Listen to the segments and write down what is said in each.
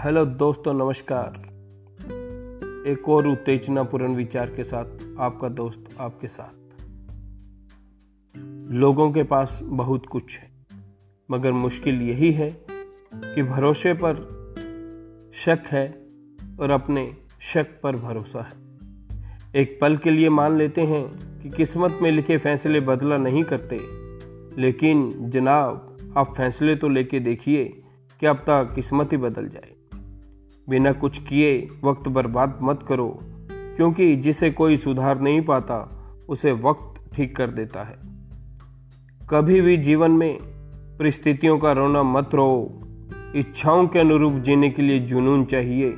Hello दोस्तों, नमस्कार। एक और उत्तेजनापूर्ण विचार के साथ आपका दोस्त आपके साथ। लोगों के पास बहुत कुछ है, मगर मुश्किल यही है कि भरोसे पर शक है और अपने शक पर भरोसा है। एक पल के लिए मान लेते हैं कि किस्मत में लिखे फैसले बदला नहीं करते, लेकिन जनाब, आप फैसले तो लेके देखिए कि अब तक किस्मत ही बदल जाए। बिना कुछ किए वक्त बर्बाद मत करो, क्योंकि जिसे कोई सुधार नहीं पाता, उसे वक्त ठीक कर देता है। कभी भी जीवन में परिस्थितियों का रोना मत रो इच्छाओं के अनुरूप जीने के लिए जुनून चाहिए,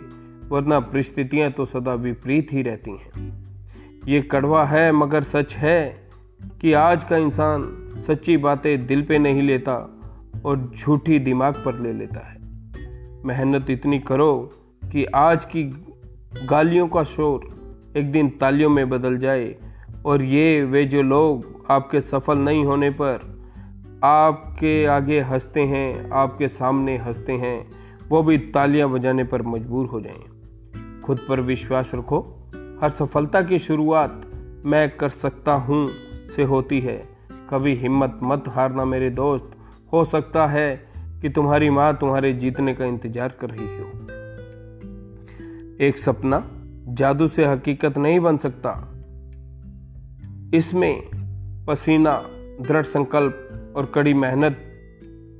वरना परिस्थितियाँ तो सदा विपरीत ही रहती हैं। ये कड़वा है, मगर सच है कि आज का इंसान सच्ची बातें दिल पे नहीं लेता और झूठी दिमाग पर ले लेता है। मेहनत इतनी करो कि आज की गालियों का शोर एक दिन तालियों में बदल जाए और ये वे जो लोग आपके सफल नहीं होने पर आपके आगे हँसते हैं, आपके सामने हँसते हैं, वो भी तालियाँ बजाने पर मजबूर हो जाएँ। खुद पर विश्वास रखो। हर सफलता की शुरुआत मैं कर सकता हूँ से होती है। कभी हिम्मत मत हारना मेरे दोस्त। हो सकता है कि तुम्हारी माँ तुम्हारे जीतने का इंतज़ार कर रही हो। एक सपना जादू से हकीकत नहीं बन सकता। इसमें पसीना, दृढ़ संकल्प और कड़ी मेहनत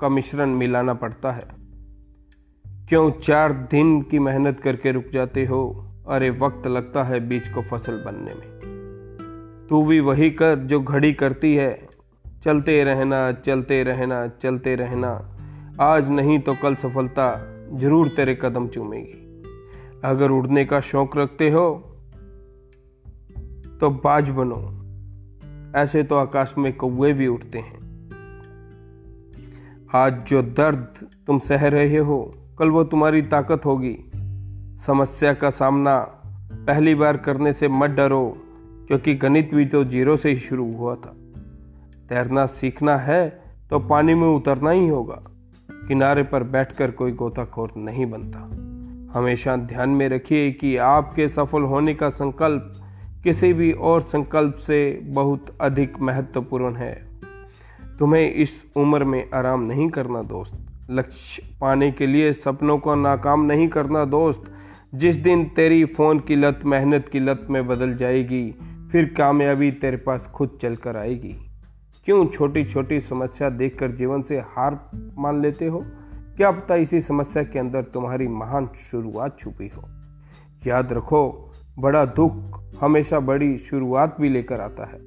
का मिश्रण मिलाना पड़ता है। क्यों चार दिन की मेहनत करके रुक जाते हो? अरे, वक्त लगता है बीज को फ़सल बनने में। तू भी वही कर जो घड़ी करती है। चलते रहना चलते रहना चलते रहना। आज नहीं तो कल सफलता ज़रूर तेरे कदम चूमेगी। अगर उड़ने का शौक रखते हो तो बाज बनो। ऐसे तो आकाश में कौए भी उड़ते हैं। आज जो दर्द तुम सह रहे हो, कल वो तुम्हारी ताकत होगी। समस्या का सामना पहली बार करने से मत डरो, क्योंकि गणित भी तो ज़ीरो से ही शुरू हुआ था। तैरना सीखना है तो पानी में उतरना ही होगा। किनारे पर बैठकर कोई गोताखोर नहीं बनता। हमेशा ध्यान में रखिए कि आपके सफल होने का संकल्प किसी भी और संकल्प से बहुत अधिक महत्वपूर्ण है। तुम्हें इस उम्र में आराम नहीं करना दोस्त। लक्ष्य पाने के लिए सपनों को नाकाम नहीं करना दोस्त। जिस दिन तेरी फ़ोन की लत, मेहनत की लत में बदल जाएगी, फिर कामयाबी तेरे पास खुद चल कर आएगी। क्यों छोटी छोटी समस्या देखकर जीवन से हार मान लेते हो? क्या पता इसी समस्या के अंदर तुम्हारी महान शुरुआत छुपी हो? याद रखो, बड़ा दुख हमेशा बड़ी शुरुआत भी लेकर आता है।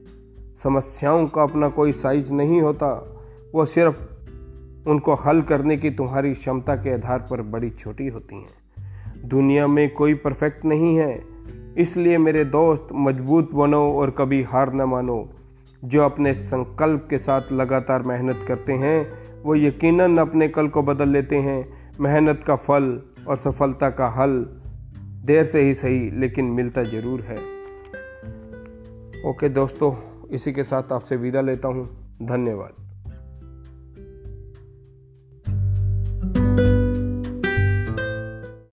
समस्याओं का अपना कोई साइज़ नहीं होता, वो सिर्फ़ उनको हल करने की तुम्हारी क्षमता के आधार पर बड़ी छोटी होती हैं। दुनिया में कोई परफेक्ट नहीं है, इसलिए मेरे दोस्त मज़बूत बनो और कभी हार न मानो। जो अपने संकल्प के साथ लगातार मेहनत करते हैं वो यकीनन अपने कल को बदल लेते हैं, मेहनत का फल और सफलता का हल। देर से ही सही, लेकिन मिलता ज़रूर है। ओके दोस्तों, इसी के साथ आपसे विदा लेता हूँ। धन्यवाद।